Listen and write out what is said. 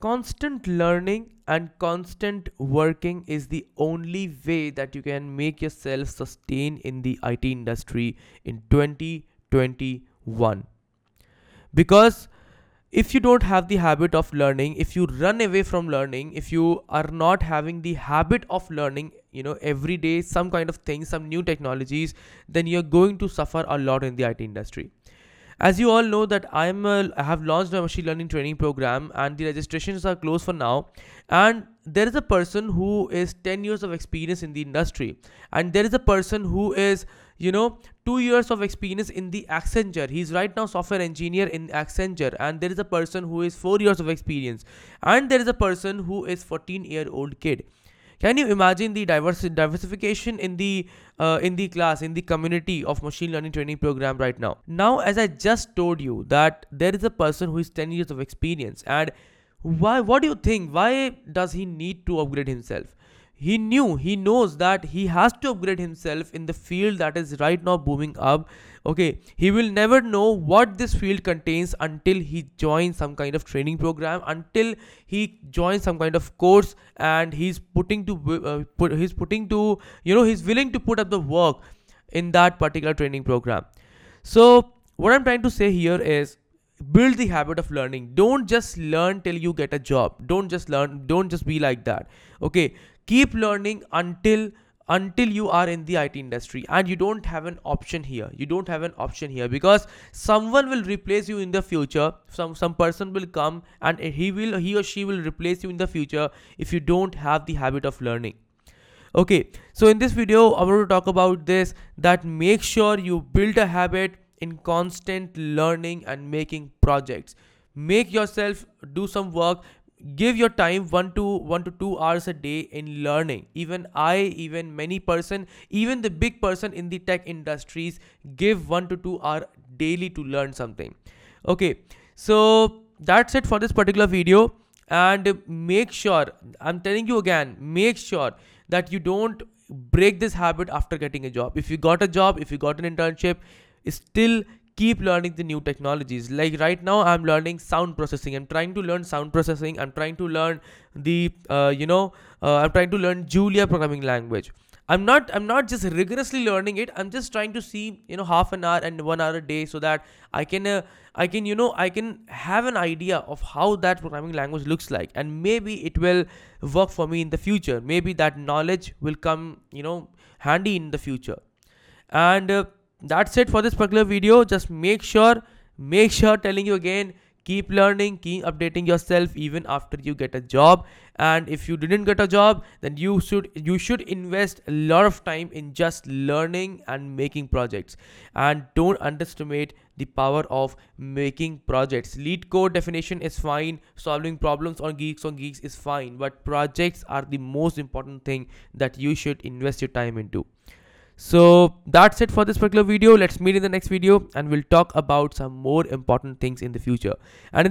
constant learning and constant working is the only way that you can make yourself sustain in the IT industry in 2021 because if you don't have the habit of learning if you run away from learning if you are not having the habit of learning you know every day some kind of things some new technologies then you're going to suffer a lot in the IT industry as you all know that I'm a, I have launched a machine learning training program and the registrations are closed for now. And there is a person who is 10 years of experience in the industry. And there is a person who is you know two years of experience in the accenture. He's right now software engineer in accenture. And there is a person who is four years of experience. And there is a person who is 14 year old kid can you imagine the diverse diversification in the uh, in the class in the community of machine learning training program right now? Now, as I just told you that there is a person who is 10 years of experience and why what do you think why does he need to upgrade himself he knew he knows that he has to upgrade himself in the field that is right now booming up okay? He will never know what this field contains until he joins some kind of training program until he joins some kind of course and he's putting to uh, put he's putting to you know he's willing to put up the work in that particular training program. So what i'm trying to say here is build the habit of learning. Don't just learn till you get a job. Don't just learn don't just be like that okay keep learning until until you are in the IT industry. And you don't have an option here. You don't have an option here because someone will replace you in the future. Some some person will come and he will he or she will replace you in the future if you don't have the habit of learning. Okay so in this video i want to talk about this that make sure you build a habit in constant learning and making projects. Make yourself do some work give your time one to one to two hours a day in learning. Even i even many person even the big person in the tech industries give one to two hour daily to learn something. Okay so that's it for this particular video. And make sure i'm telling you again make sure that you don't break this habit after getting a job. If you got a job if you got an internship still keep learning the new technologies. Like right now i'm learning sound processing. I'm trying to learn sound processing. I'm trying to learn the uh, you know uh, i'm trying to learn julia programming language. I'm not i'm not just rigorously learning it. I'm just trying to see you know half an hour and one hour a day so that i can uh, i can you know i can have an idea of how that programming language looks like. And maybe it will work for me in the future. Maybe that knowledge will come you know handy in the future. And uh, that's it for this particular video. Just make sure make sure telling you again keep learning keep updating yourself even after you get a job. And if you didn't get a job then you should you should invest a lot of time in just learning and making projects. And don't underestimate the power of making projects. LeetCode definition is fine. Solving problems on GeeksforGeeks is fine. But projects are the most important thing that you should invest your time into so that's it for this particular video. Let's meet in the next video and we'll talk about some more important things in the future. And